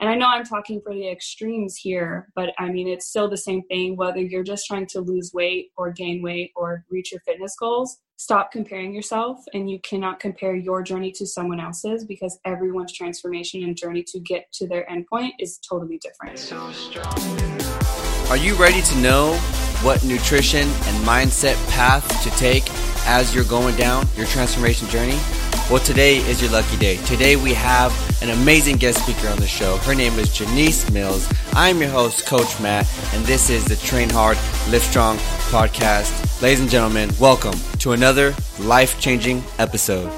and I know I'm talking for the extremes here, but I mean, it's still the same thing whether you're just trying to lose weight or gain weight or reach your fitness goals. Stop comparing yourself, and you cannot compare your journey to someone else's because everyone's transformation and journey to get to their endpoint is totally different. Are you ready to know what nutrition and mindset path to take as you're going down your transformation journey? Well, today is your lucky day. Today we have an amazing guest speaker on the show. Her name is Janice Mills. I'm your host, Coach Matt, and this is the Train Hard, Live Strong podcast. Ladies and gentlemen, welcome to another life changing episode.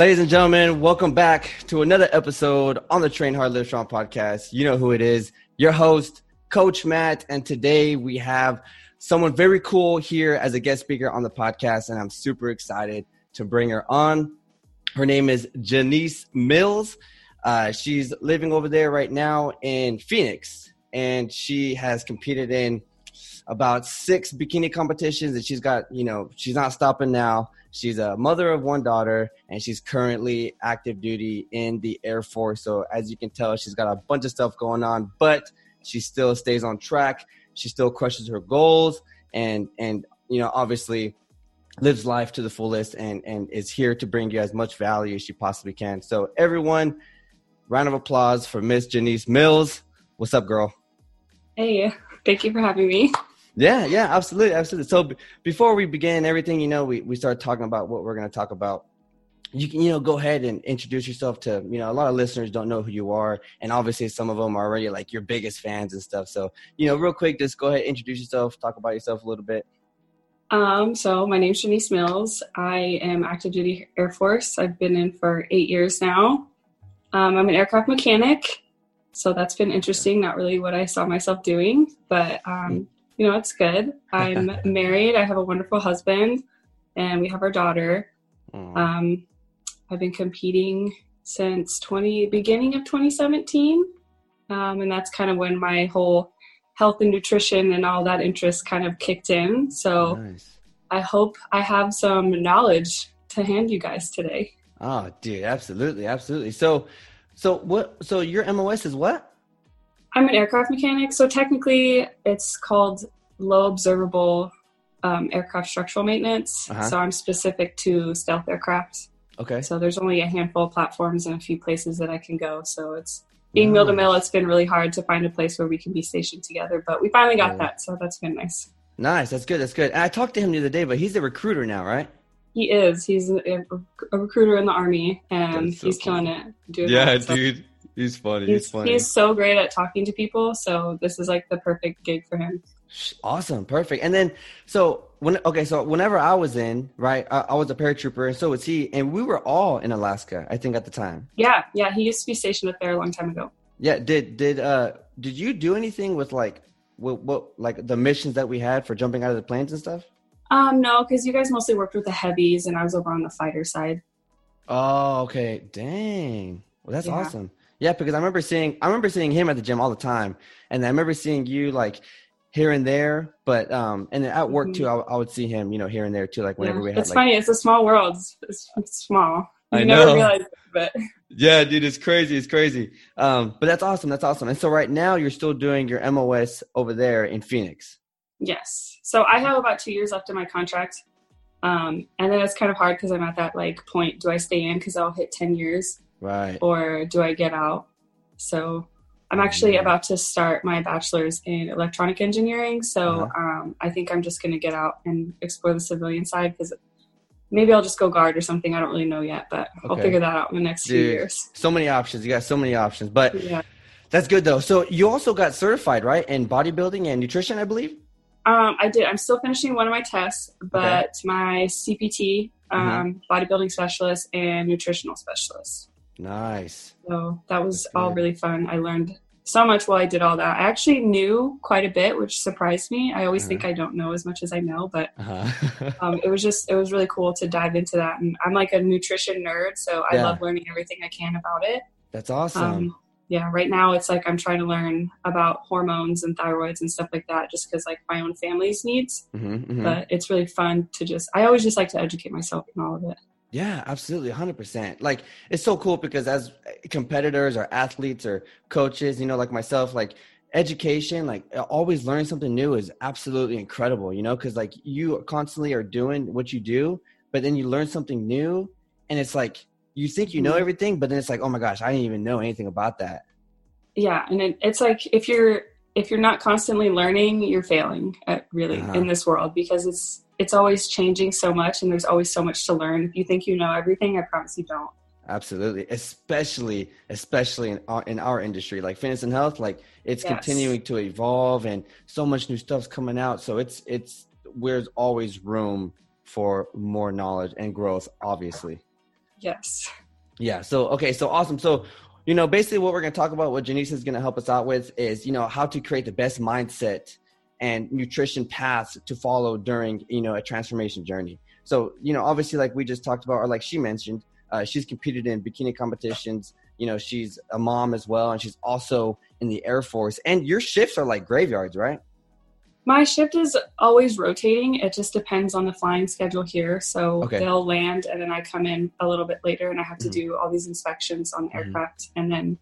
Ladies and gentlemen, welcome back to another episode on the Train Hard Live Strong podcast. You know who it is, your host, Coach Matt. And today we have someone very cool here as a guest speaker on the podcast. And I'm super excited to bring her on. Her name is Janice Mills. Uh, she's living over there right now in Phoenix. And she has competed in about six bikini competitions. And she's got, you know, she's not stopping now She's a mother of one daughter, and she's currently active duty in the Air Force. So as you can tell, she's got a bunch of stuff going on, but she still stays on track. She still crushes her goals, and and you know obviously lives life to the fullest, and and is here to bring you as much value as she possibly can. So everyone, round of applause for Miss Janice Mills. What's up, girl? Hey, thank you for having me. Yeah, yeah, absolutely, absolutely. So b- before we begin everything, you know, we we start talking about what we're going to talk about. You can, you know, go ahead and introduce yourself to, you know, a lot of listeners don't know who you are, and obviously some of them are already like your biggest fans and stuff. So, you know, real quick, just go ahead, introduce yourself, talk about yourself a little bit. Um, so my name's Shanice Mills. I am active duty Air Force. I've been in for eight years now. Um, I'm an aircraft mechanic, so that's been interesting. Not really what I saw myself doing, but um, you know, it's good. I'm married. I have a wonderful husband, and we have our daughter. Mm. Um, I've been competing since 20 beginning of 2017, um, and that's kind of when my whole health and nutrition and all that interest kind of kicked in. So nice. I hope I have some knowledge to hand you guys today. Oh, dude, absolutely, absolutely. So, so what? So your MOS is what? I'm an aircraft mechanic, so technically it's called low observable um, aircraft structural maintenance. Uh-huh. So I'm specific to stealth aircraft. Okay. So there's only a handful of platforms and a few places that I can go. So it's being mil to mil. It's been really hard to find a place where we can be stationed together, but we finally got yeah. that. So that's been nice. Nice. That's good. That's good. And I talked to him the other day, but he's a recruiter now, right? He is. He's a, a recruiter in the army, and so he's cool. killing it. yeah, that, so. dude. He's funny. He's, he's, funny. He's so great at talking to people. So this is like the perfect gig for him. Awesome, perfect. And then, so when okay, so whenever I was in, right, I, I, was a paratrooper, and so was he, and we were all in Alaska, I think, at the time. Yeah, yeah, he used to be stationed up there a long time ago. Yeah, did did uh did you do anything with like what what like the missions that we had for jumping out of the planes and stuff? Um, no, because you guys mostly worked with the heavies, and I was over on the fighter side. Oh, okay. Dang. Well, that's yeah. awesome. Yeah, because I remember seeing I remember seeing him at the gym all the time, and I remember seeing you like here and there, but um, and at work too, mm-hmm. I, I, would see him, you know, here and there too, like whenever yeah. we had. It's like, funny. It's a small world. It's, it's small. You I never know. realize it, but yeah, dude, it's crazy. It's crazy. Um, but that's awesome. That's awesome. And so right now, you're still doing your MOS over there in Phoenix. Yes. So I have about two years left in my contract. Um, and then it's kind of hard because I'm at that like point. Do I stay in because I'll hit ten years, right? Or do I get out? So I'm actually about to start my bachelor's in electronic engineering. So uh-huh. um, I think I'm just going to get out and explore the civilian side because maybe I'll just go guard or something. I don't really know yet, but okay. I'll figure that out in the next Dude, few years. So many options. You got so many options, but yeah. that's good though. So you also got certified, right, in bodybuilding and nutrition, I believe. Um, I did. I'm still finishing one of my tests, but okay. my CPT, mm-hmm. um, mm-hmm. bodybuilding specialist, and nutritional specialist. Nice. So that was all really fun. I learned so much while I did all that. I actually knew quite a bit, which surprised me. I always uh-huh. think I don't know as much as I know, but uh-huh. um, it was just it was really cool to dive into that. And I'm like a nutrition nerd, so I yeah. love learning everything I can about it. That's awesome. Um, yeah, right now it's like I'm trying to learn about hormones and thyroids and stuff like that, just because like my own family's needs. Mm-hmm, mm-hmm. But it's really fun to just. I always just like to educate myself in all of it. Yeah, absolutely, hundred percent. Like it's so cool because as competitors or athletes or coaches, you know, like myself, like education, like always learning something new is absolutely incredible. You know, because like you constantly are doing what you do, but then you learn something new, and it's like you think you know mm-hmm. everything, but then it's like, oh my gosh, I didn't even know anything about that. Yeah, and it, it's like if you're if you're not constantly learning, you're failing at really uh-huh. in this world because it's it's always changing so much and there's always so much to learn. If you think you know everything, I promise you don't. Absolutely, especially especially in our, in our industry, like fitness and health, like it's yes. continuing to evolve and so much new stuff's coming out. So it's it's there's always room for more knowledge and growth, obviously. Yes. Yeah. So okay. So awesome. So you know, basically, what we're going to talk about, what Janice is going to help us out with, is you know how to create the best mindset and nutrition paths to follow during you know a transformation journey. So you know, obviously, like we just talked about, or like she mentioned, uh, she's competed in bikini competitions. You know, she's a mom as well, and she's also in the Air Force. And your shifts are like graveyards, right? My shift is always rotating. It just depends on the flying schedule here. So okay. they'll land and then I come in a little bit later and I have to mm-hmm. do all these inspections on the mm-hmm. aircraft and then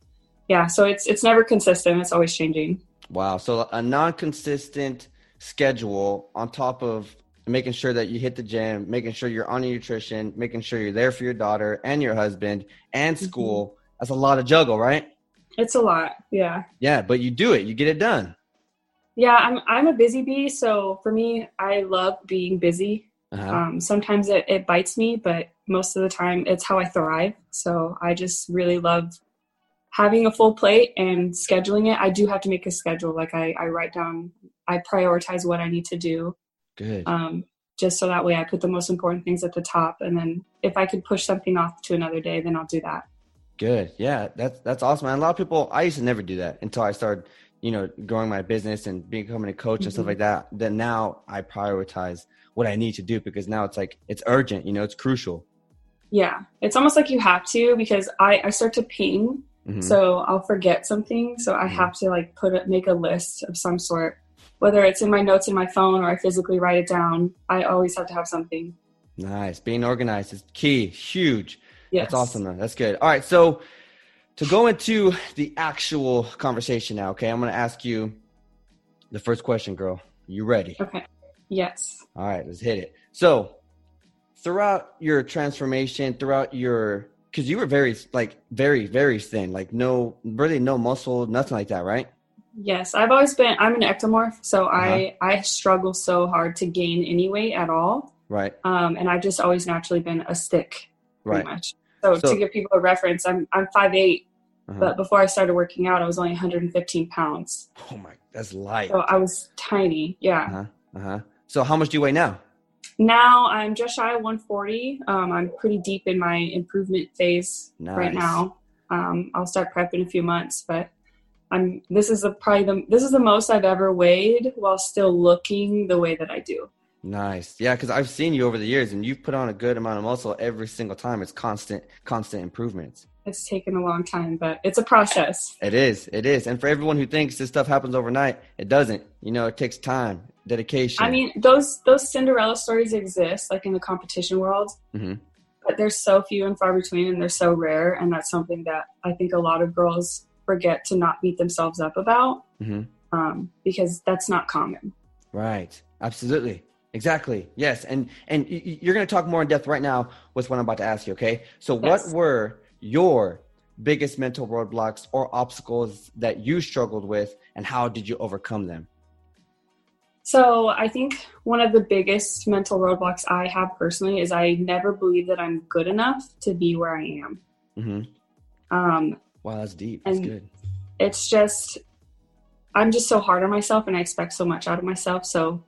yeah, so it's it's never consistent. It's always changing. Wow. So a non-consistent schedule on top of making sure that you hit the gym, making sure you're on your nutrition, making sure you're there for your daughter and your husband and mm-hmm. school. Mm-hmm. That's a lot of juggle, right? It's a lot. Yeah. Yeah, but you do it. You get it done. Yeah, I'm I'm a busy bee, so for me, I love being busy. Uh-huh. Um, sometimes it, it bites me, but most of the time, it's how I thrive. So I just really love having a full plate and scheduling it. I do have to make a schedule. Like I, I write down, I prioritize what I need to do. Good. Um, just so that way I put the most important things at the top, and then if I could push something off to another day, then I'll do that. Good. Yeah, that's that's awesome. And a lot of people, I used to never do that until I started you know, growing my business and becoming a coach mm-hmm. and stuff mm-hmm. like that, then now I prioritize what I need to do because now it's like it's urgent, you know, it's crucial. Yeah. It's almost like you have to because I, I start to ping. Mm-hmm. So I'll forget something. So I mm-hmm. have to like put it make a list of some sort. Whether it's in my notes in my phone or I physically write it down, I always have to have something. Nice. Being organized is key. Huge. Yes. That's awesome. Though. That's good. All right. So to go into the actual conversation now, okay, I'm going to ask you the first question, girl. You ready? Okay. Yes. All right, let's hit it. So, throughout your transformation, throughout your because you were very like very very thin, like no really no muscle, nothing like that, right? Yes, I've always been. I'm an ectomorph, so uh-huh. I I struggle so hard to gain any weight at all. Right. Um, and I've just always naturally been a stick, pretty right. much. So, so, to give people a reference, I'm I'm five eight, uh-huh. But before I started working out, I was only 115 pounds. Oh my, that's light. So I was tiny. Yeah. Uh huh. Uh-huh. So how much do you weigh now? Now I'm just shy of 140. Um, I'm pretty deep in my improvement phase nice. right now. Um, I'll start prep in a few months, but I'm. This is the probably the this is the most I've ever weighed while still looking the way that I do. Nice. Yeah, because I've seen you over the years, and you've put on a good amount of muscle every single time. It's constant, constant improvements it's taken a long time, but it's a process. It is. It is. And for everyone who thinks this stuff happens overnight, it doesn't. You know, it takes time, dedication. I mean, those those Cinderella stories exist, like in the competition world, mm-hmm. but they're so few and far between, and they're so rare. And that's something that I think a lot of girls forget to not beat themselves up about, mm-hmm. um, because that's not common. Right. Absolutely. Exactly. Yes. And and you're going to talk more in depth right now with what I'm about to ask you. Okay. So, yes. what were your biggest mental roadblocks or obstacles that you struggled with and how did you overcome them? So, I think one of the biggest mental roadblocks I have personally is I never believe that I'm good enough to be where I am. Mm-hmm. Um, wow, that's deep. That's good. It's just, I'm just so hard on myself and I expect so much out of myself. So,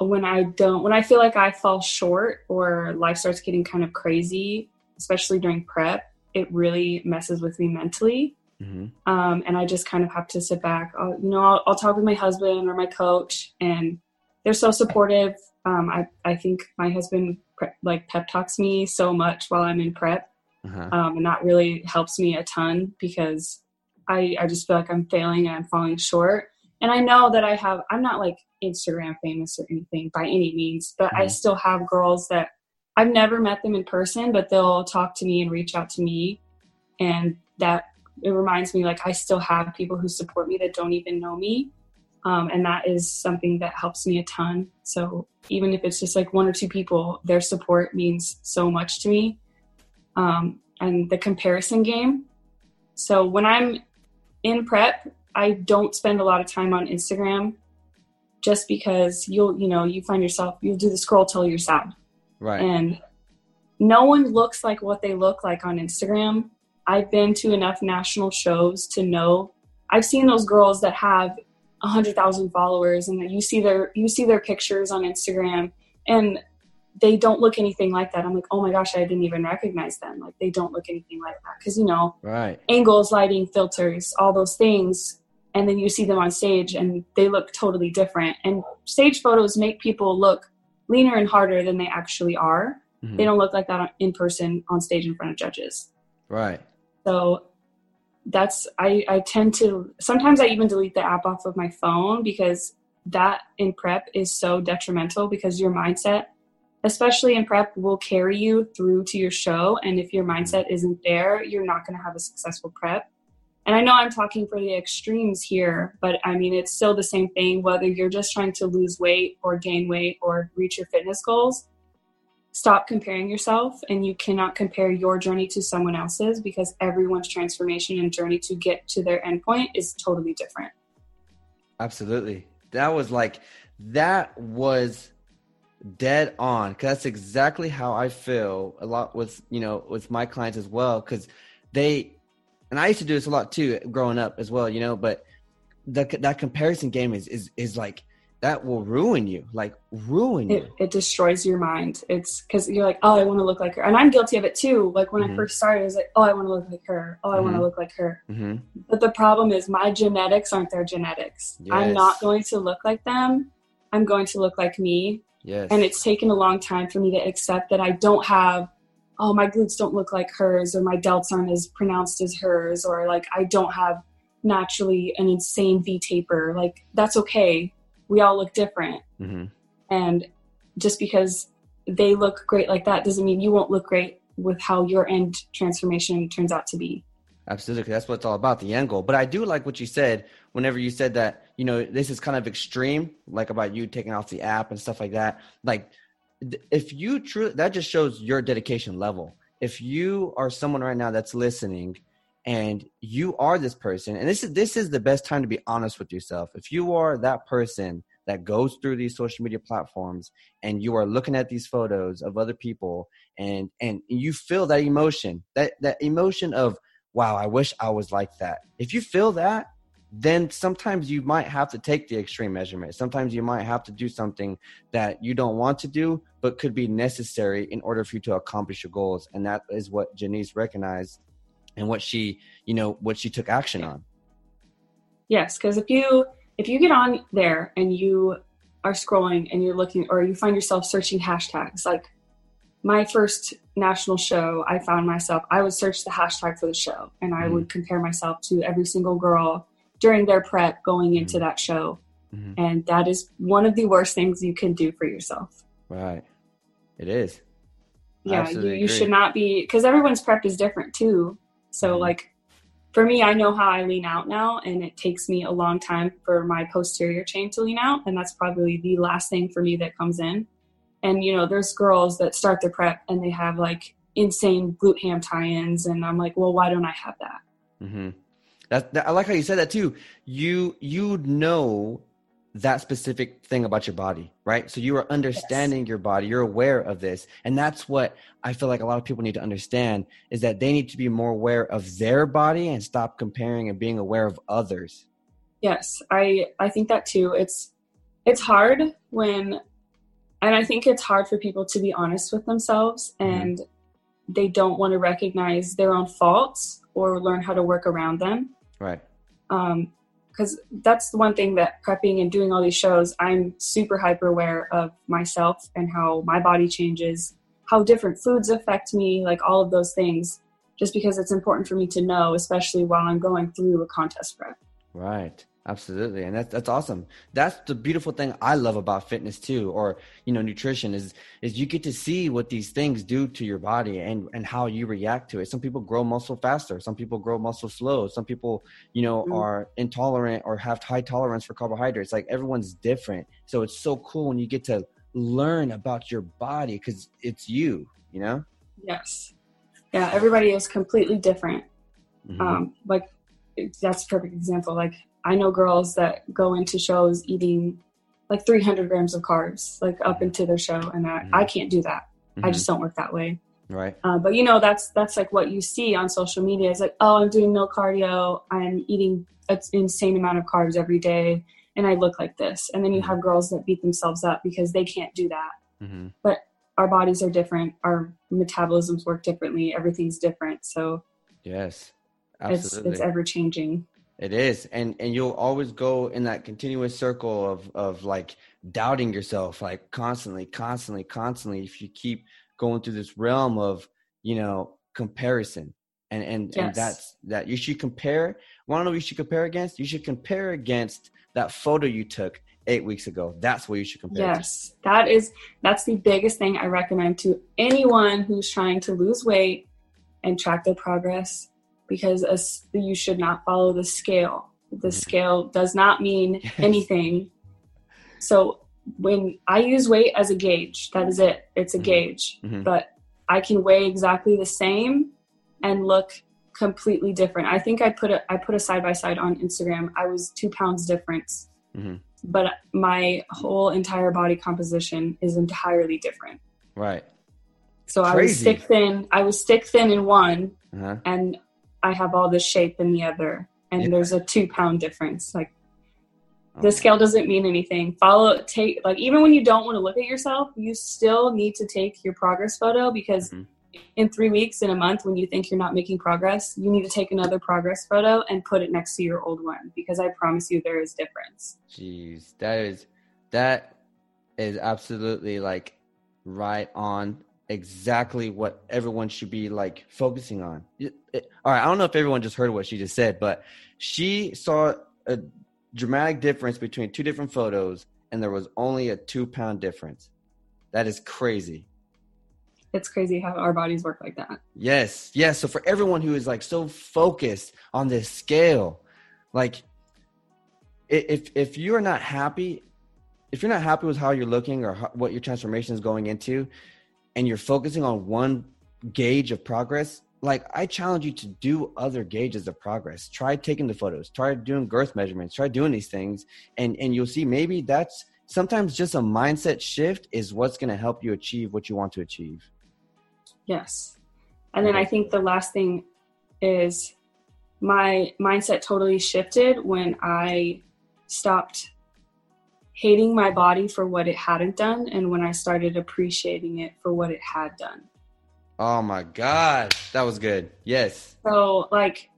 when I don't, when I feel like I fall short or life starts getting kind of crazy, especially during prep, it really messes with me mentally. Mm-hmm. Um, and I just kind of have to sit back. I'll, you know, I'll, I'll, talk with my husband or my coach, and they're so supportive. Um, I I think my husband like pep talks me so much while I'm in prep, uh-huh. um, and that really helps me a ton because I I just feel like I'm failing and I'm falling short. And I know that I have. I'm not like Instagram famous or anything by any means, but mm-hmm. I still have girls that I've never met them in person, but they'll talk to me and reach out to me, and that it reminds me like I still have people who support me that don't even know me. Um, and that is something that helps me a ton. So even if it's just like one or two people, their support means so much to me. Um, and the comparison game. So when I'm in prep, I don't spend a lot of time on Instagram just because you'll, you know, you find yourself, you'll do the scroll till you're sad. Right. And no one looks like what they look like on Instagram. I've been to enough national shows to know I've seen those girls that have a hundred thousand followers and you see their you see their pictures on Instagram and they don't look anything like that. I'm like, oh my gosh, I didn't even recognize them. Like they don't look anything like that because you know, right? Angles, lighting, filters, all those things, and then you see them on stage and they look totally different. And stage photos make people look leaner and harder than they actually are. Mm-hmm. They don't look like that in person on stage in front of judges. Right. So that's I, I tend to sometimes I even delete the app off of my phone because that in prep is so detrimental because your mindset, especially in prep, will carry you through to your show. And if your mindset isn't there, you're not going to have a successful prep. And I know I'm talking for the extremes here, but I mean, it's still the same thing whether you're just trying to lose weight or gain weight or reach your fitness goals stop comparing yourself and you cannot compare your journey to someone else's because everyone's transformation and journey to get to their endpoint is totally different. Absolutely. That was like that was dead on because that's exactly how i feel a lot with you know with my clients as well because they and i used to do this a lot too growing up as well you know but the, that comparison game is is is like that will ruin you like ruin you it, it destroys your mind it's because you're like oh i want to look like her and i'm guilty of it too like when mm-hmm. i first started i was like oh i want to look like her oh i mm-hmm. want to look like her mm-hmm. but the problem is my genetics aren't their genetics yes. i'm not going to look like them i'm going to look like me yes. and it's taken a long time for me to accept that i don't have oh my glutes don't look like hers or my delts aren't as pronounced as hers or like i don't have naturally an insane v taper like that's okay we all look different. Mm-hmm. And just because they look great like that doesn't mean you won't look great with how your end transformation turns out to be. Absolutely. That's what it's all about, the end goal. But I do like what you said whenever you said that, you know, this is kind of extreme, like about you taking off the app and stuff like that. Like, if you truly, that just shows your dedication level. If you are someone right now that's listening and you are this person and this is this is the best time to be honest with yourself if you are that person that goes through these social media platforms and you are looking at these photos of other people and and you feel that emotion that that emotion of wow i wish i was like that if you feel that then sometimes you might have to take the extreme measurement. Sometimes you might have to do something that you don't want to do but could be necessary in order for you to accomplish your goals. And that is what janice recognized and what she you know what she took action on. Yes because if you if you get on there and you are scrolling and you're looking or you find yourself searching hashtags like my first national show i found myself i would search the hashtag for the show and i mm-hmm. would compare myself to every single girl during their prep going into mm-hmm. that show mm-hmm. and that is one of the worst things you can do for yourself right it is yeah you, you should not be because everyone's prep is different too so mm-hmm. like for me, I know how I lean out now, and it takes me a long time for my posterior chain to lean out, and that's probably the last thing for me that comes in. And you know, there's girls that start their prep and they have like insane glute ham tie-ins, and I'm like, well, why don't I have that? Mm-hmm. That, that I like how you said that too. You you know that specific thing about your body, right? So you are understanding yes. your body, you're aware of this. And that's what I feel like a lot of people need to understand is that they need to be more aware of their body and stop comparing and being aware of others. Yes, I I think that too. It's it's hard when and I think it's hard for people to be honest with themselves mm-hmm. and they don't want to recognize their own faults or learn how to work around them. Right. Um, because that's the one thing that prepping and doing all these shows, I'm super hyper aware of myself and how my body changes, how different foods affect me, like all of those things, just because it's important for me to know, especially while I'm going through a contest prep. Right. Absolutely. And that's that's awesome. That's the beautiful thing I love about fitness too, or you know, nutrition is is you get to see what these things do to your body and and how you react to it. Some people grow muscle faster, some people grow muscle slow, some people, you know, mm-hmm. are intolerant or have high tolerance for carbohydrates. Like everyone's different. So it's so cool when you get to learn about your body because it's you, you know? Yes. Yeah, everybody is completely different. Mm-hmm. Um, like that's a perfect example. Like I know girls that go into shows eating like 300 grams of carbs, like up mm-hmm. into their show, and I, mm-hmm. I can't do that. Mm-hmm. I just don't work that way. Right. Uh, but you know, that's that's like what you see on social media. It's like, oh, I'm doing no cardio. I'm eating an insane amount of carbs every day, and I look like this. And then you mm-hmm. have girls that beat themselves up because they can't do that. Mm-hmm. But our bodies are different. Our metabolisms work differently. Everything's different. So yes, absolutely. it's it's ever changing. It is. And and you'll always go in that continuous circle of of like doubting yourself like constantly, constantly, constantly if you keep going through this realm of, you know, comparison. And and, yes. and that's that you should compare. Wanna know you should compare against? You should compare against that photo you took eight weeks ago. That's what you should compare. Yes, to. that is that's the biggest thing I recommend to anyone who's trying to lose weight and track their progress because a, you should not follow the scale. The mm-hmm. scale does not mean anything. So when I use weight as a gauge, that is it. It's a mm-hmm. gauge. Mm-hmm. But I can weigh exactly the same and look completely different. I think I put a I put a side by side on Instagram. I was two pounds difference, mm-hmm. but my whole entire body composition is entirely different. Right. So Crazy. I was stick thin. I was stick thin in one, uh-huh. and I have all this shape in the other, and yeah. there's a two pound difference. Like the scale doesn't mean anything. Follow, take like even when you don't want to look at yourself, you still need to take your progress photo because mm-hmm. in three weeks, in a month, when you think you're not making progress, you need to take another progress photo and put it next to your old one because I promise you there is difference. Jeez, that is that is absolutely like right on exactly what everyone should be like focusing on. It, it, eh, all right, I don't know if everyone just heard what she just said, but she saw a dramatic difference between two different photos, and there was only a two pound difference. That is crazy. It's crazy how our bodies work like that. Yes, yes. So for everyone who is like so focused on this scale, like if if you are not happy, if you're not happy with how you're looking or how, what your transformation is going into, and you're focusing on one gauge of progress, like I challenge you to do other gauges of progress. Try taking the photos, try doing girth measurements, try doing these things, and and you'll see maybe that's sometimes just a mindset shift is what's going to help you achieve what you want to achieve. Yes. And then I think the last thing is my mindset totally shifted when I stopped hating my body for what it hadn't done and when I started appreciating it for what it had done. Oh my God. That was good. Yes. So, like,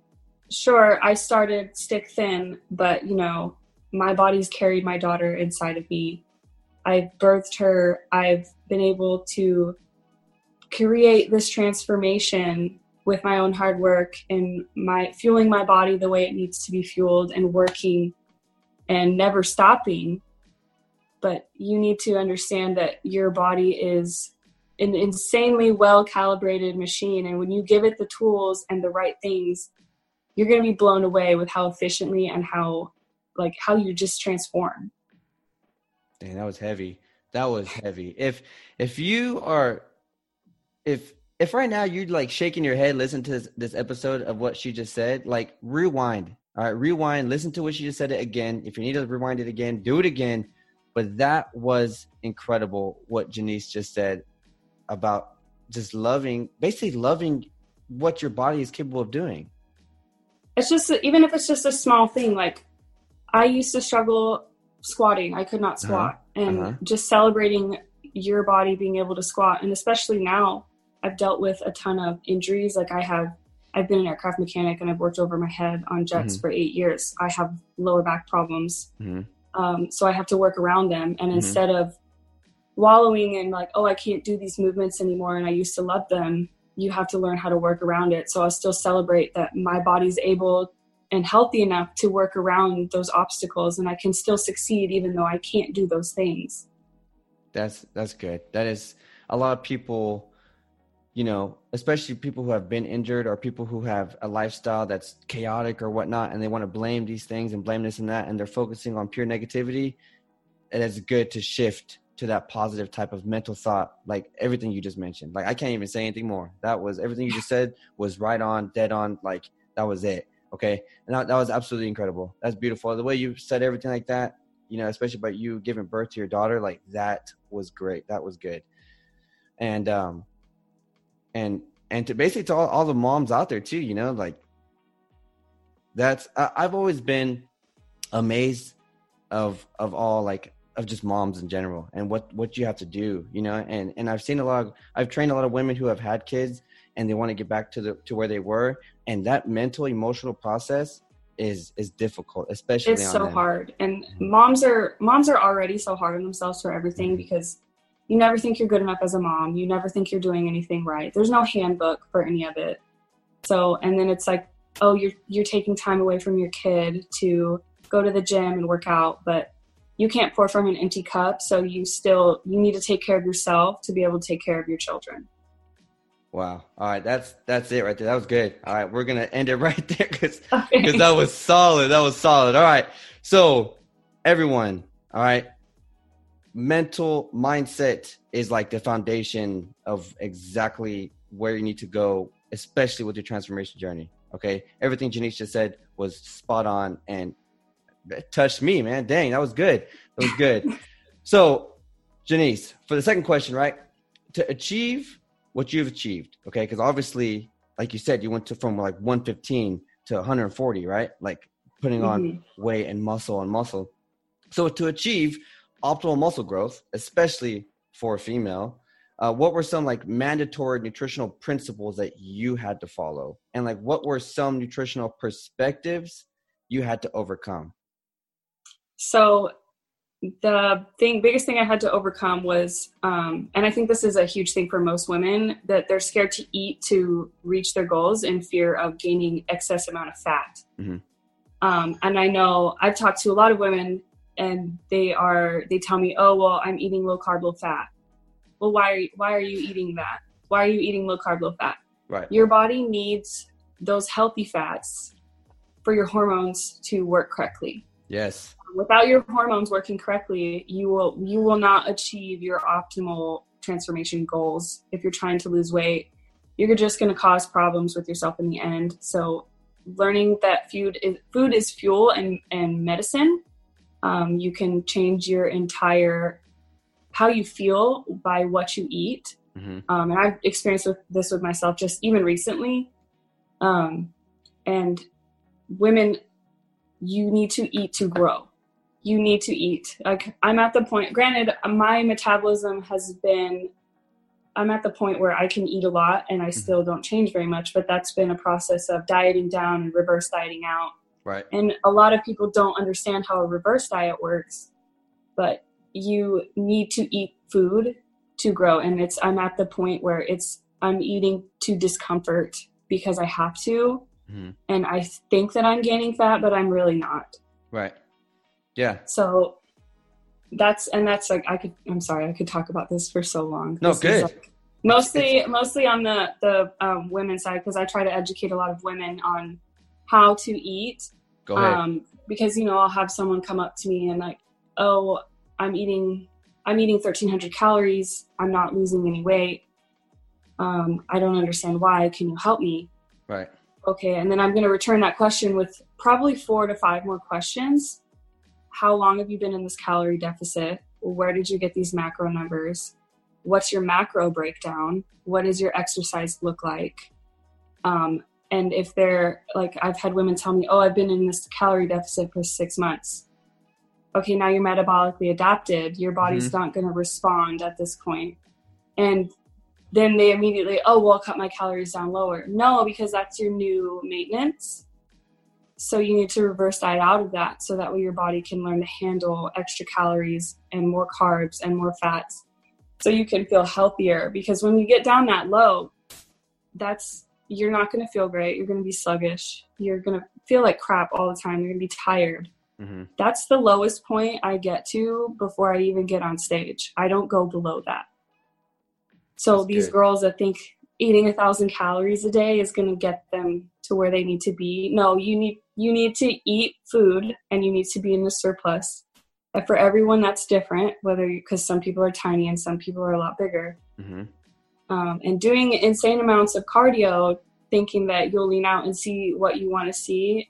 sure, I started stick thin, but, you know, my body's carried my daughter inside of me. I've birthed her. I've been able to create this transformation with my own hard work and my fueling my body the way it needs to be fueled and working and never stopping but you need to understand that your body is an insanely well calibrated machine and when you give it the tools and the right things you're going to be blown away with how efficiently and how like how you just transform. Dang, that was heavy. That was heavy. If if you are if if right now you're like shaking your head listen to this, this episode of what she just said like rewind. All right rewind listen to what she just said it again. If you need to rewind it again do it again but that was incredible what Janice just said about just loving, basically loving what your body is capable of doing. It's just, even if it's just a small thing, like I used to struggle squatting. I could not squat. Uh-huh. And uh-huh. just celebrating your body being able to squat. And especially now, I've dealt with a ton of injuries. Like I have I've been an aircraft mechanic and I've worked over my head on jets mm-hmm. for eight years. I have lower back problems. Mm-hmm. Um, so I have to work around them. And mm-hmm. instead of wallowing in like, oh, I can't do these movements anymore and I used to love them, you have to learn how to work around it. So I'll still celebrate that my body's able and healthy enough to work around those obstacles and I can still succeed even though I can't do those things. That's that's good. That is a lot of people you know, especially people who have been injured or people who have a lifestyle that's chaotic or whatnot, and they want to blame these things and blame this and that, and they're focusing on pure negativity, it is good to shift to that positive type of mental thought, like everything you just mentioned. Like I can't even say anything more. That was everything you just said was right on, dead on. Like that was it. Okay, and that, that was absolutely incredible. That's beautiful. The way you said everything like that, you know, especially about you giving birth to your daughter, like that was great. That was good. And um, and and to basically to all, all the moms out there too you know like that's I, i've always been amazed of of all like of just moms in general and what what you have to do you know and and i've seen a lot of i've trained a lot of women who have had kids and they want to get back to the to where they were and that mental emotional process is is difficult especially it's so them. hard and mm-hmm. moms are moms are already so hard on themselves for everything mm-hmm. because you never think you're good enough as a mom. You never think you're doing anything right. There's no handbook for any of it. So, and then it's like, oh, you're you're taking time away from your kid to go to the gym and work out, but you can't pour from an empty cup. So you still you need to take care of yourself to be able to take care of your children. Wow. All right, that's that's it right there. That was good. All right, we're gonna end it right there because okay. that was solid. That was solid. All right. So everyone, all right, mental mindset is like the foundation of exactly where you need to go, especially with your transformation journey. Okay. Everything Janice just said was spot on and touched me, man. Dang, that was good. That was good. so, Janice, for the second question, right? To achieve what you've achieved, okay? Because obviously, like you said, you went to from like 115 to 140, right? Like putting on mm-hmm. weight and muscle and muscle. So to achieve optimal muscle growth, especially for a female, uh, what were some like mandatory nutritional principles that you had to follow? And like what were some nutritional perspectives you had to overcome? So the thing biggest thing i had to overcome was um, and i think this is a huge thing for most women that they're scared to eat to reach their goals in fear of gaining excess amount of fat mm-hmm. um, and i know i've talked to a lot of women and they are they tell me oh well i'm eating low carb low fat. Well why are you, why are you eating that? Why are you eating low carb low fat? Right. Your body needs those healthy fats for your hormones to work correctly. Yes. Without your hormones working correctly you will you will not achieve your optimal transformation goals. If you're trying to lose weight you're just going to cause problems with yourself in the end. So learning that food is food is fuel and and medicine um, you can change your entire how you feel by what you eat. Mm-hmm. Um, and I've experienced with this with myself just even recently. Um, and women, you need to eat to grow. You need to eat. Like I'm at the point. Granted, my metabolism has been. I'm at the point where I can eat a lot and I mm-hmm. still don't change very much. But that's been a process of dieting down and reverse dieting out Right. And a lot of people don't understand how a reverse diet works, but you need to eat food to grow. And it's, I'm at the point where it's, I'm eating to discomfort because I have to. Mm-hmm. And I think that I'm gaining fat, but I'm really not. Right. Yeah. So that's, and that's like, I could, I'm sorry, I could talk about this for so long. No, good. Like, mostly, mostly on the, the um, women's side, because I try to educate a lot of women on how to eat Go ahead. Um, because you know I'll have someone come up to me and like, oh, I'm eating I'm eating 1,300 calories. I'm not losing any weight. Um, I don't understand why. Can you help me? Right. Okay, and then I'm going to return that question with probably four to five more questions. How long have you been in this calorie deficit? Where did you get these macro numbers? What's your macro breakdown? What does your exercise look like? Um, and if they're like i've had women tell me oh i've been in this calorie deficit for six months okay now you're metabolically adapted your body's mm-hmm. not going to respond at this point and then they immediately, oh, well, I'll cut my calories down lower. No, because that's your new maintenance. So you need to reverse diet out of that so that way your body can learn to handle extra calories and more carbs and more fats so you can feel healthier. Because when you get down that low, that's you're not going to feel great. You're going to be sluggish. You're going to feel like crap all the time. You're going to be tired. Mm-hmm. That's the lowest point I get to before I even get on stage. I don't go below that. So That's these good. girls that think eating a thousand calories a day is going to get them to where they need to be. No, you need you need to eat food and you need to be in the surplus. But for everyone, that's different. Whether because some people are tiny and some people are a lot bigger. Mm-hmm. Um, and doing insane amounts of cardio, thinking that you'll lean out and see what you want to see.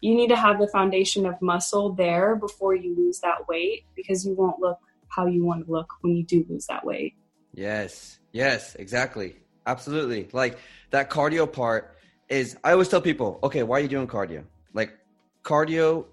You need to have the foundation of muscle there before you lose that weight because you won't look how you want to look when you do lose that weight. Yes, yes, exactly. Absolutely. Like that cardio part is, I always tell people, okay, why are you doing cardio? Like cardio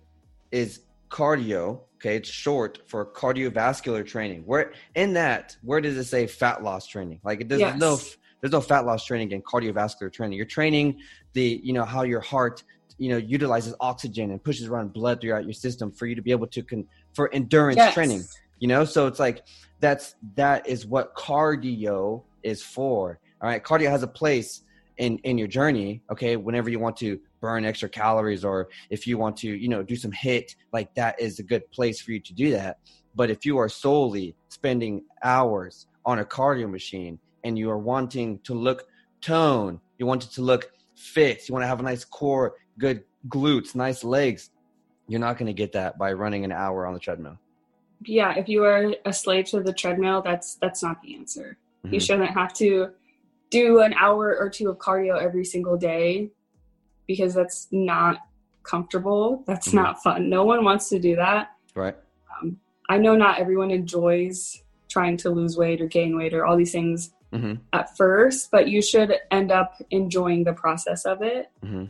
is cardio. Okay, it's short for cardiovascular training. Where in that, where does it say fat loss training? Like there's yes. no there's no fat loss training in cardiovascular training. You're training the you know how your heart you know utilizes oxygen and pushes around blood throughout your system for you to be able to con for endurance yes. training. You know, so it's like that's that is what cardio is for. All right, cardio has a place in in your journey. Okay, whenever you want to burn extra calories or if you want to, you know, do some HIIT like that is a good place for you to do that. But if you are solely spending hours on a cardio machine and you are wanting to look tone, you want it to look fit, you want to have a nice core, good glutes, nice legs, you're not going to get that by running an hour on the treadmill yeah, if you are a slave to the treadmill, that's that's not the answer. Mm-hmm. You shouldn't have to do an hour or two of cardio every single day because that's not comfortable. That's mm-hmm. not fun. No one wants to do that. Right. Um, I know not everyone enjoys trying to lose weight or gain weight or all these things mm-hmm. at first, but you should end up enjoying the process of it. Mm-hmm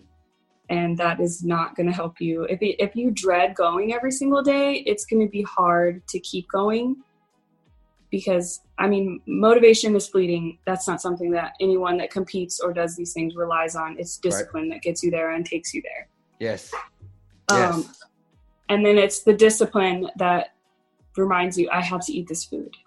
and that is not going to help you. If it, if you dread going every single day, it's going to be hard to keep going because I mean, motivation is fleeting. That's not something that anyone that competes or does these things relies on. It's discipline right. that gets you there and takes you there. Yes. Um, yes. And then it's the discipline that reminds you, I have to eat this food.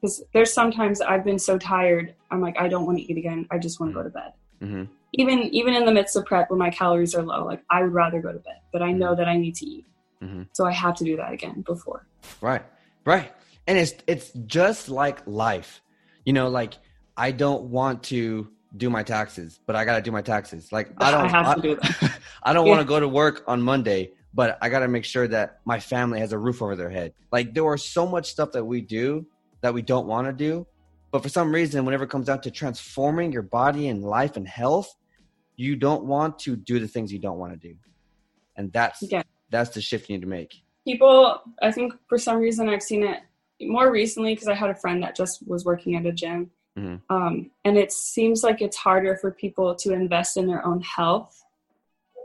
Because there's sometimes I've been so tired, I'm like, I don't want to eat again. I just want to go to bed. Mm-hmm even even in the midst of prep when my calories are low like i would rather go to bed but i know mm-hmm. that i need to eat mm-hmm. so i have to do that again before right right and it's it's just like life you know like i don't want to do my taxes but i gotta do my taxes like i don't i, have I, to do that. I don't yeah. want to go to work on monday but i gotta make sure that my family has a roof over their head like there are so much stuff that we do that we don't want to do but for some reason, whenever it comes down to transforming your body and life and health, you don't want to do the things you don't want to do. And that's yeah. that's the shift you need to make. People, I think for some reason I've seen it more recently because I had a friend that just was working at a gym. Mm-hmm. Um, and it seems like it's harder for people to invest in their own health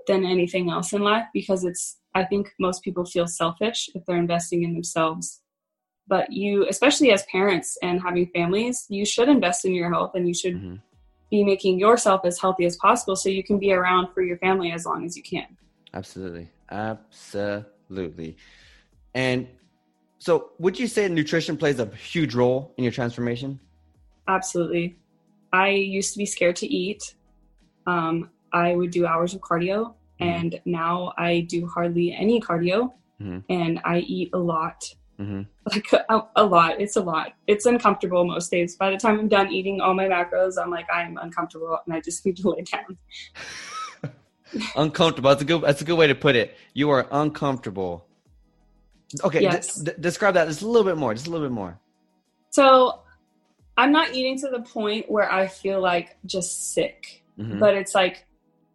than anything else in life because it's I think most people feel selfish if they're investing in themselves but you especially as parents and having families you should invest in your health and you should mm-hmm. be making yourself as healthy as possible so you can be around for your family as long as you can absolutely absolutely and so would you say nutrition plays a huge role in your transformation absolutely i used to be scared to eat um, i would do hours of cardio mm-hmm. and now i do hardly any cardio mm-hmm. and i eat a lot Mm-hmm. Like a, a, lot. It's a lot. It's uncomfortable most days. By the time I'm done eating all my macros, I'm like I'm uncomfortable and I just need to lay down. uncomfortable. That's a good. That's a good way to put it. You are uncomfortable. Okay, yes. d- d- describe that just a little bit more. Just a little bit more. So, I'm not eating to the point where I feel like just sick, mm-hmm. but it's like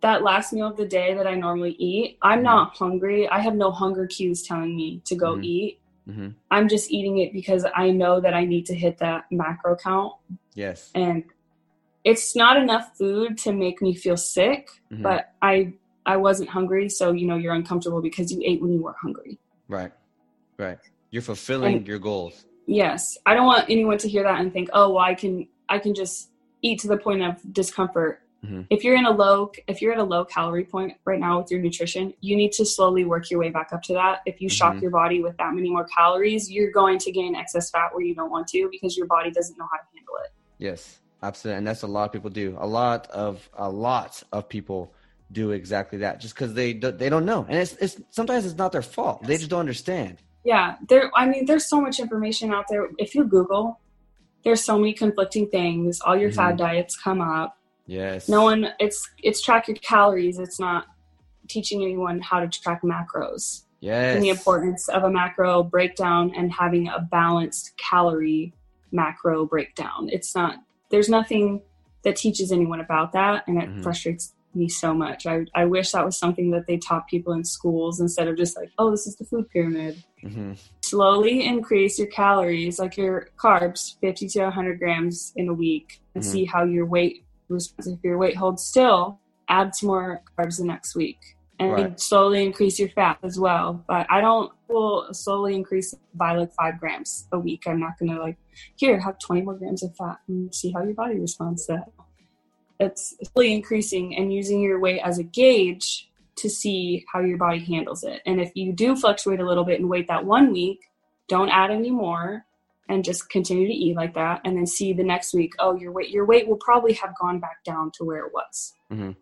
that last meal of the day that I normally eat. I'm mm-hmm. not hungry. I have no hunger cues telling me to go mm-hmm. eat. Mm-hmm. I'm just eating it because I know that I need to hit that macro count. Yes. And it's not enough food to make me feel sick, mm-hmm. but I I wasn't hungry, so you know you're uncomfortable because you ate when you were hungry. Right. Right. You're fulfilling and, your goals. Yes. I don't want anyone to hear that and think, "Oh, well I can I can just eat to the point of discomfort. Mm-hmm. If you're in a low if you're at a low calorie point right now with your nutrition, you need to slowly work your way back up to that. If you shock Mhm. your body with that many more calories, you're going to gain excess fat where you don't want to because your body doesn't know how to handle it. Yes, absolutely, and that's a lot of people do. A lot of a lot of people do exactly that, just because they they don't know, and it's it's sometimes it's not their fault. They just don't understand. Yeah, there I mean there's so much information out there. If you Google, there's so many conflicting things. All your fad Mhm. diets come up. Yes. no one it's it's track your calories it's not teaching anyone how to track macros Yes. and the importance of a macro breakdown and having a balanced calorie macro breakdown it's not there's nothing that teaches anyone about that and it Mhm. frustrates me so much I, I wish that was something that they taught people in schools instead of just like oh this is the food pyramid hmm slowly increase your calories, like your carbs, 50 to 100 grams in a week, and Mhm. see how your weight responds. If your weight holds still, add some more carbs the next week. And Right. slowly increase your fat as well. But I don't will slowly increase by like five grams a week. I'm not gonna like here have 20 more grams of fat and see how your body responds to that. It's slowly increasing and using your weight as a gauge to see how your body handles it. And if you do fluctuate a little bit in weight that one week, don't add any more and just continue to eat like that and then see the next week, oh your weight your weight will probably have gone back down to where it was. Mm-hmm.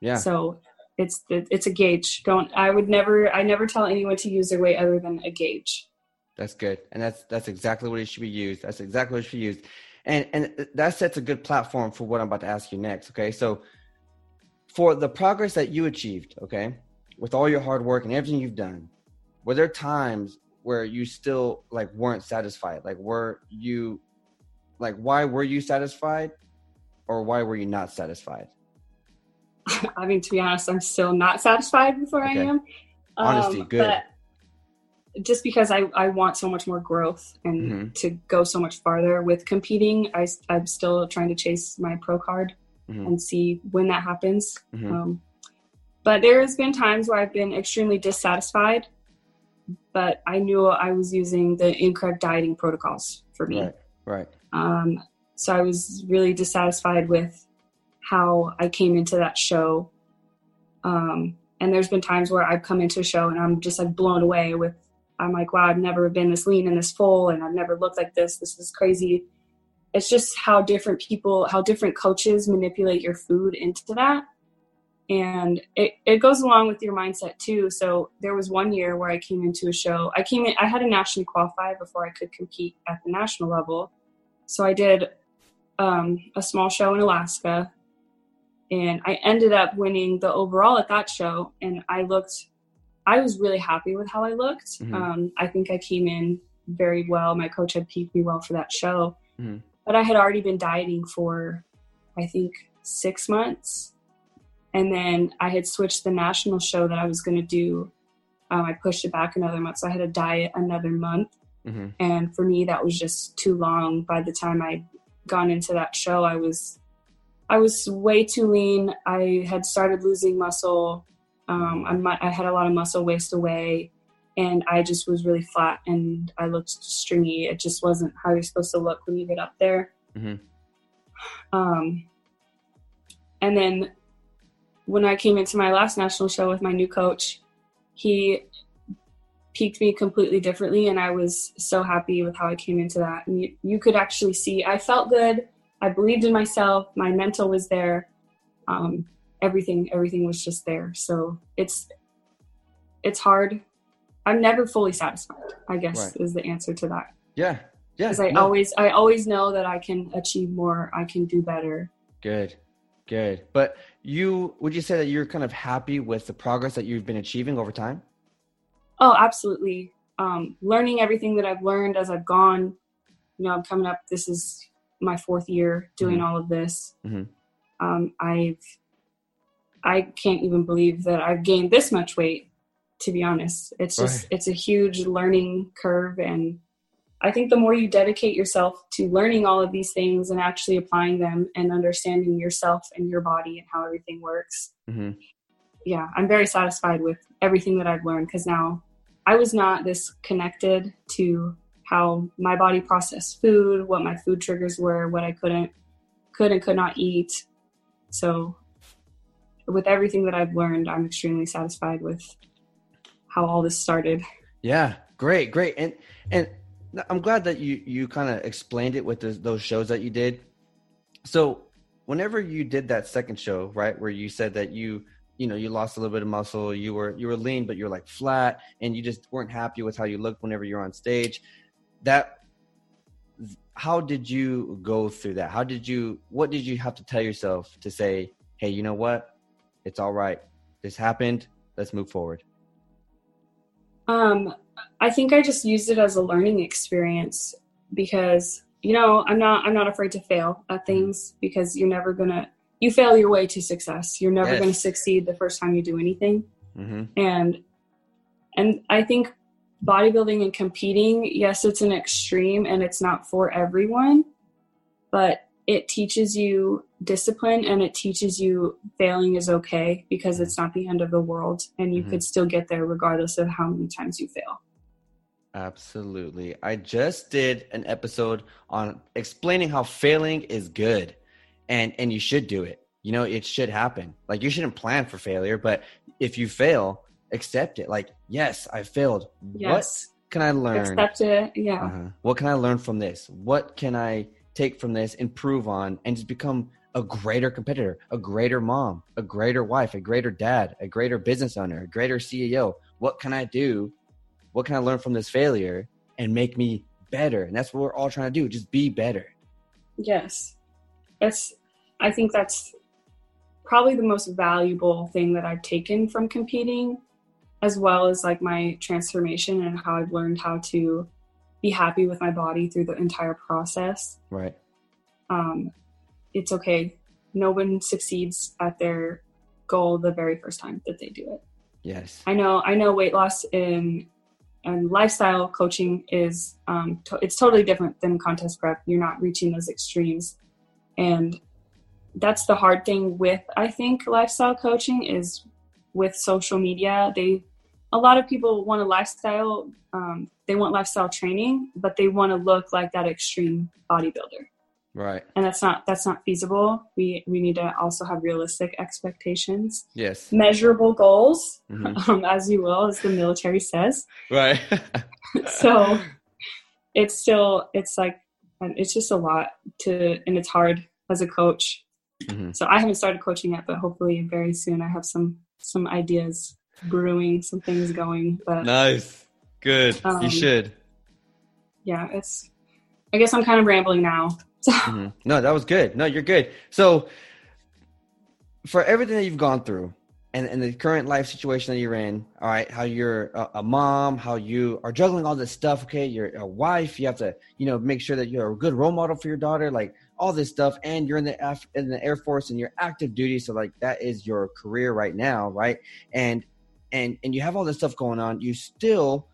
Yeah. So it's it's a gauge. Don't I would never I never tell anyone to use their weight other than a gauge. That's good, and that's that's exactly what it should be used. That's exactly what it should be used, and and that sets a good platform for what I'm about to ask you next. Okay, so for the progress that you achieved, okay, with all your hard work and everything you've done, were there times where you still like weren't satisfied? Like, were you, like, why were you satisfied, or why were you not satisfied? I mean, to be honest, I'm still not satisfied with where Okay. I am. Honesty, Um, good. Just because I, I want so much more growth and Mhm. to go so much farther with competing, I, I'm still trying to chase my pro card Mhm. and see when that happens. Mhm. Um, but there has been times where I've been extremely dissatisfied, but I knew I was using the incorrect dieting protocols for me. Right, right. Um, so I was really dissatisfied with how I came into that show. Um, and there's been times where I've come into a show and I'm just like blown away with, I'm like, wow, I've never been this lean and this full, and I've never looked like this. This is crazy. It's just how different people, how different coaches manipulate your food into that. And it, it goes along with your mindset too. So there was one year where I came into a show. I came in, I had to nationally qualify before I could compete at the national level. So I did um, a small show in Alaska, and I ended up winning the overall at that show. And I looked, I was really happy with how I looked. Mhm. Um, I think I came in very well. My coach had peaked me well for that show, Mhm. but I had already been dieting for, I think, six months. And then I had switched the national show that I was going to do. Um, I pushed it back another month. So I had to diet another month hmm and for me that was just too long by the time i'd gone into that show i was i was way too lean i had started losing muscle um, I, I had a lot of muscle waste away and i just was really flat and i looked stringy. It just wasn't how you're supposed to look when you get up there. Mhm. um, and then when i came into my last national show with my new coach he peaked me completely differently and i was so happy with how i came into that. And you, you could actually see i felt good. I believed in myself. My mental was there. Um, everything everything was just there so it's it's hard i'm never fully satisfied i guess Right. is the answer to that Yeah, yeah. because i no. always i always know that i can achieve more i can do better Good, good. But you would you say that you're kind of happy with the progress that you've been achieving over time? Oh, absolutely. Um, learning everything that I've learned as I've gone. You know, I'm coming up. This is my fourth year doing Mhm. all of this. Mhm. Um, I've, I can't even believe that I've gained this much weight. To be honest, it's just Right. it's a huge learning curve, and I think the more you dedicate yourself to learning all of these things and actually applying them and understanding yourself and your body and how everything works, hmm yeah, I'm very satisfied with everything that I've learned because now I was not this connected to how my body processed food, what my food triggers were, what I couldn't could and could not eat. So with everything that I've learned, I'm extremely satisfied with how all this started. Yeah, great, great. And and I'm glad that you you kind of explained it with the, those shows that you did. So, whenever you did that second show, right, where you said that you you know you lost a little bit of muscle you were you were lean but you're like flat and you just weren't happy with how you looked whenever you're on stage that how did you go through that how did you what did you have to tell yourself to say hey you know what it's all right this happened let's move forward um i think i just used it as a learning experience because you know i'm not i'm not afraid to fail at mm-hmm. things because you're never gonna you fail your way to success. You're never yes. going to succeed the first time you do anything. Mm-hmm. And and I think bodybuilding and competing, yes, it's an extreme and it's not for everyone, but it teaches you discipline and it teaches you failing is okay because it's not the end of the world and you mm-hmm. could still get there regardless of how many times you fail. Absolutely. I just did an episode on explaining how failing is good and and you should do it you know it should happen like you shouldn't plan for failure but if you fail accept it like yes i failed yes. what can i learn accept it yeah uh-huh. what can i learn from this what can i take from this improve on and just become a greater competitor a greater mom a greater wife a greater dad a greater business owner a greater ceo what can i do? What can i learn from this failure and make me better? And that's what we're all trying to do just be better. Yes. That's i think that's probably the most valuable thing that i've taken from competing as well as like my transformation and how i've learned how to be happy with my body through the entire process. Right. Um it's okay. No one succeeds at their goal the very first time that they do it. Yes. I know i know weight loss in and lifestyle coaching is um, to- it's totally different than contest prep. You're not reaching those extremes. And that's the hard thing with i think lifestyle coaching is with social media. They a lot of people want a lifestyle um, they want lifestyle training but they want to look like that extreme bodybuilder right and that's not that's not feasible we we need to also have realistic expectations yes measurable goals mm-hmm. um, as you will as the military says right so it's still it's like it's just a lot to and it's hard as a coach. Mm-hmm. So I haven't started coaching yet, but hopefully very soon I have some some ideas brewing, some things going. But nice, good. Um, you should. Yeah, it's. I guess I'm kind of rambling now. So. Mm-hmm. No, that was good. No, you're good. So for everything that you've gone through, and, and the current life situation that you're in, all right, how you're a, a, mom, how you are juggling all this stuff, okay, you're a wife, you have to, you know, make sure that you're a good role model for your daughter, like all this stuff, and you're in the F, in the Air Force and you're active duty, so like that is your career right now, right? And and and you have all this stuff going on, you still,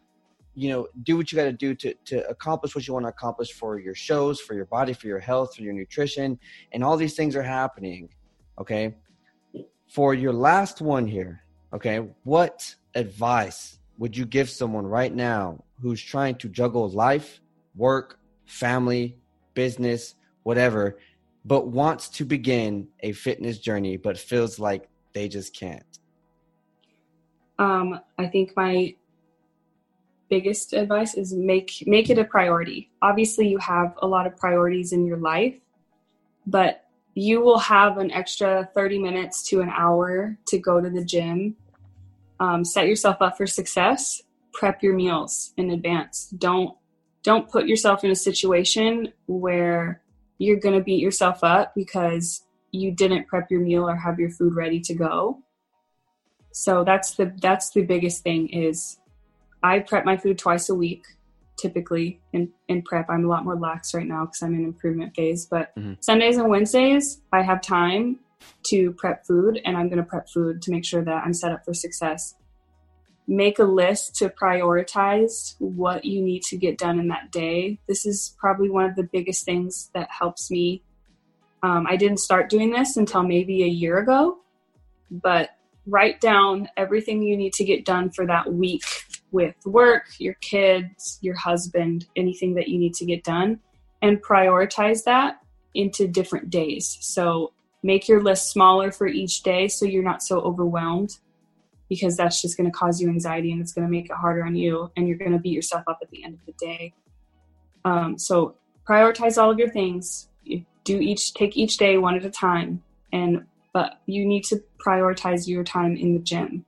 you know, do what you got to do to to accomplish what you want to accomplish for your shows, for your body, for your health, for your nutrition, and all these things are happening, okay for your last one here, okay, what advice would you give someone right now who's trying to juggle life, work, family, business, whatever, but wants to begin a fitness journey but feels like they just can't? Um, I think my biggest advice is make make it a priority. Obviously, you have a lot of priorities in your life, but you will have an extra 30 minutes to an hour to go to the gym. Um, set yourself up for success. Prep your meals in advance. Don't don't put yourself in a situation where you're going to beat yourself up because you didn't prep your meal or have your food ready to go. So that's the that's the biggest thing is I prep my food twice a week typically in, in prep. I'm a lot more lax right now because I'm in improvement phase. But mm-hmm. Sundays and Wednesdays, I have time to prep food, and I'm going to prep food to make sure that I'm set up for success. Make a list to prioritize what you need to get done in that day. This is probably one of the biggest things that helps me. Um, I didn't start doing this until maybe a year ago, but write down everything you need to get done for that week with work, your kids, your husband, anything that you need to get done, and prioritize that into different days. So make your list smaller for each day so you're not so overwhelmed because that's just going to cause you anxiety and it's going to make it harder on you and you're going to beat yourself up at the end of the day. Um, so prioritize all of your things. do each take each day one at a time, and but you need to prioritize your time in the gym.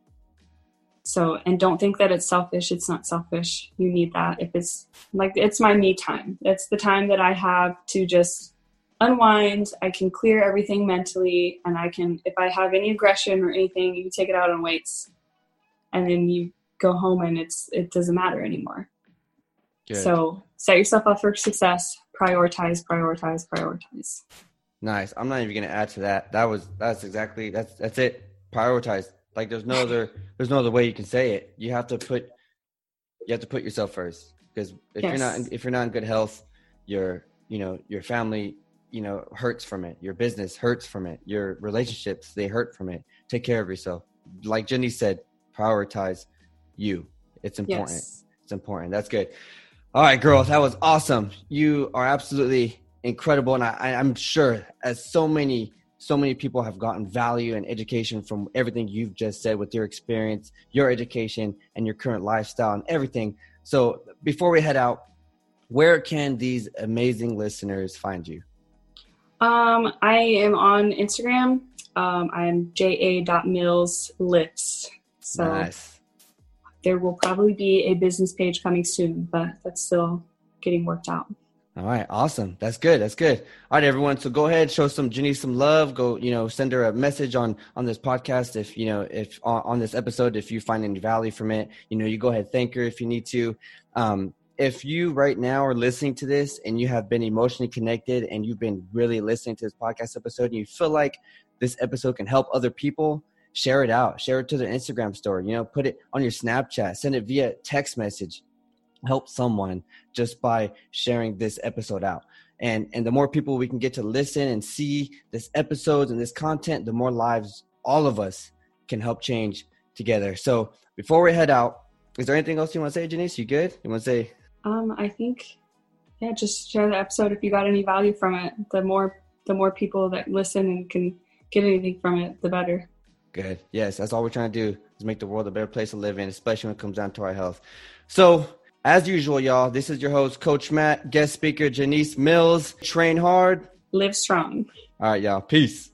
So and don't think that it's selfish. It's not selfish. You need that. If it's like it's my me time. It's the time that I have to just unwind. I can clear everything mentally, and I can, if I have any aggression or anything, you take it out on weights, and then you go home, and it's it doesn't matter anymore. Good. So set yourself up for success. Prioritize, prioritize, prioritize. Nice. I'm not even gonna add to that. That was that's exactly that's that's it. Prioritize. Like there's no other there's no other way you can say it. You have to put you have to put yourself first because if yes. you're not if you're not in good health, your you know your family you know hurts from it. Your business hurts from it. Your relationships they hurt from it. Take care of yourself. Like jenny said prioritize you. It's important. Yes. it's important. That's good. All right girls that was awesome. You are absolutely incredible and I, i'm sure as so many so many people have gotten value and education from everything you've just said with your experience your education and your current lifestyle and everything so before we head out where can these amazing listeners find you um, I am on Instagram. Um, I'm ja.millslips. So nice. there will probably be a business page coming soon, but that's still getting worked out. All right, awesome. That's good. That's good. All right, everyone. So go ahead, show some Jenny some love. Go, you know, send her a message on on this podcast. If you know, if on, on this episode, if you find any value from it, you know, you go ahead, thank her if you need to. Um, if you right now are listening to this and you have been emotionally connected and you've been really listening to this podcast episode and you feel like this episode can help other people, share it out. Share it to their Instagram story. You know, put it on your Snapchat, send it via text message. Help someone just by sharing this episode out. And and the more people we can get to listen and see this episodes and this content, the more lives all of us can help change together. So before we head out, is there anything else you want to say, Janice? You good? You want to say um, I think, yeah, just share the episode if you got any value from it. The more the more people that listen and can get anything from it, the better. Good. Yes, that's all we're trying to do is make the world a better place to live in, especially when it comes down to our health. So, as usual, y'all, this is your host, Coach Matt, guest speaker Janice Mills. Train hard, live strong. All right, y'all. Peace.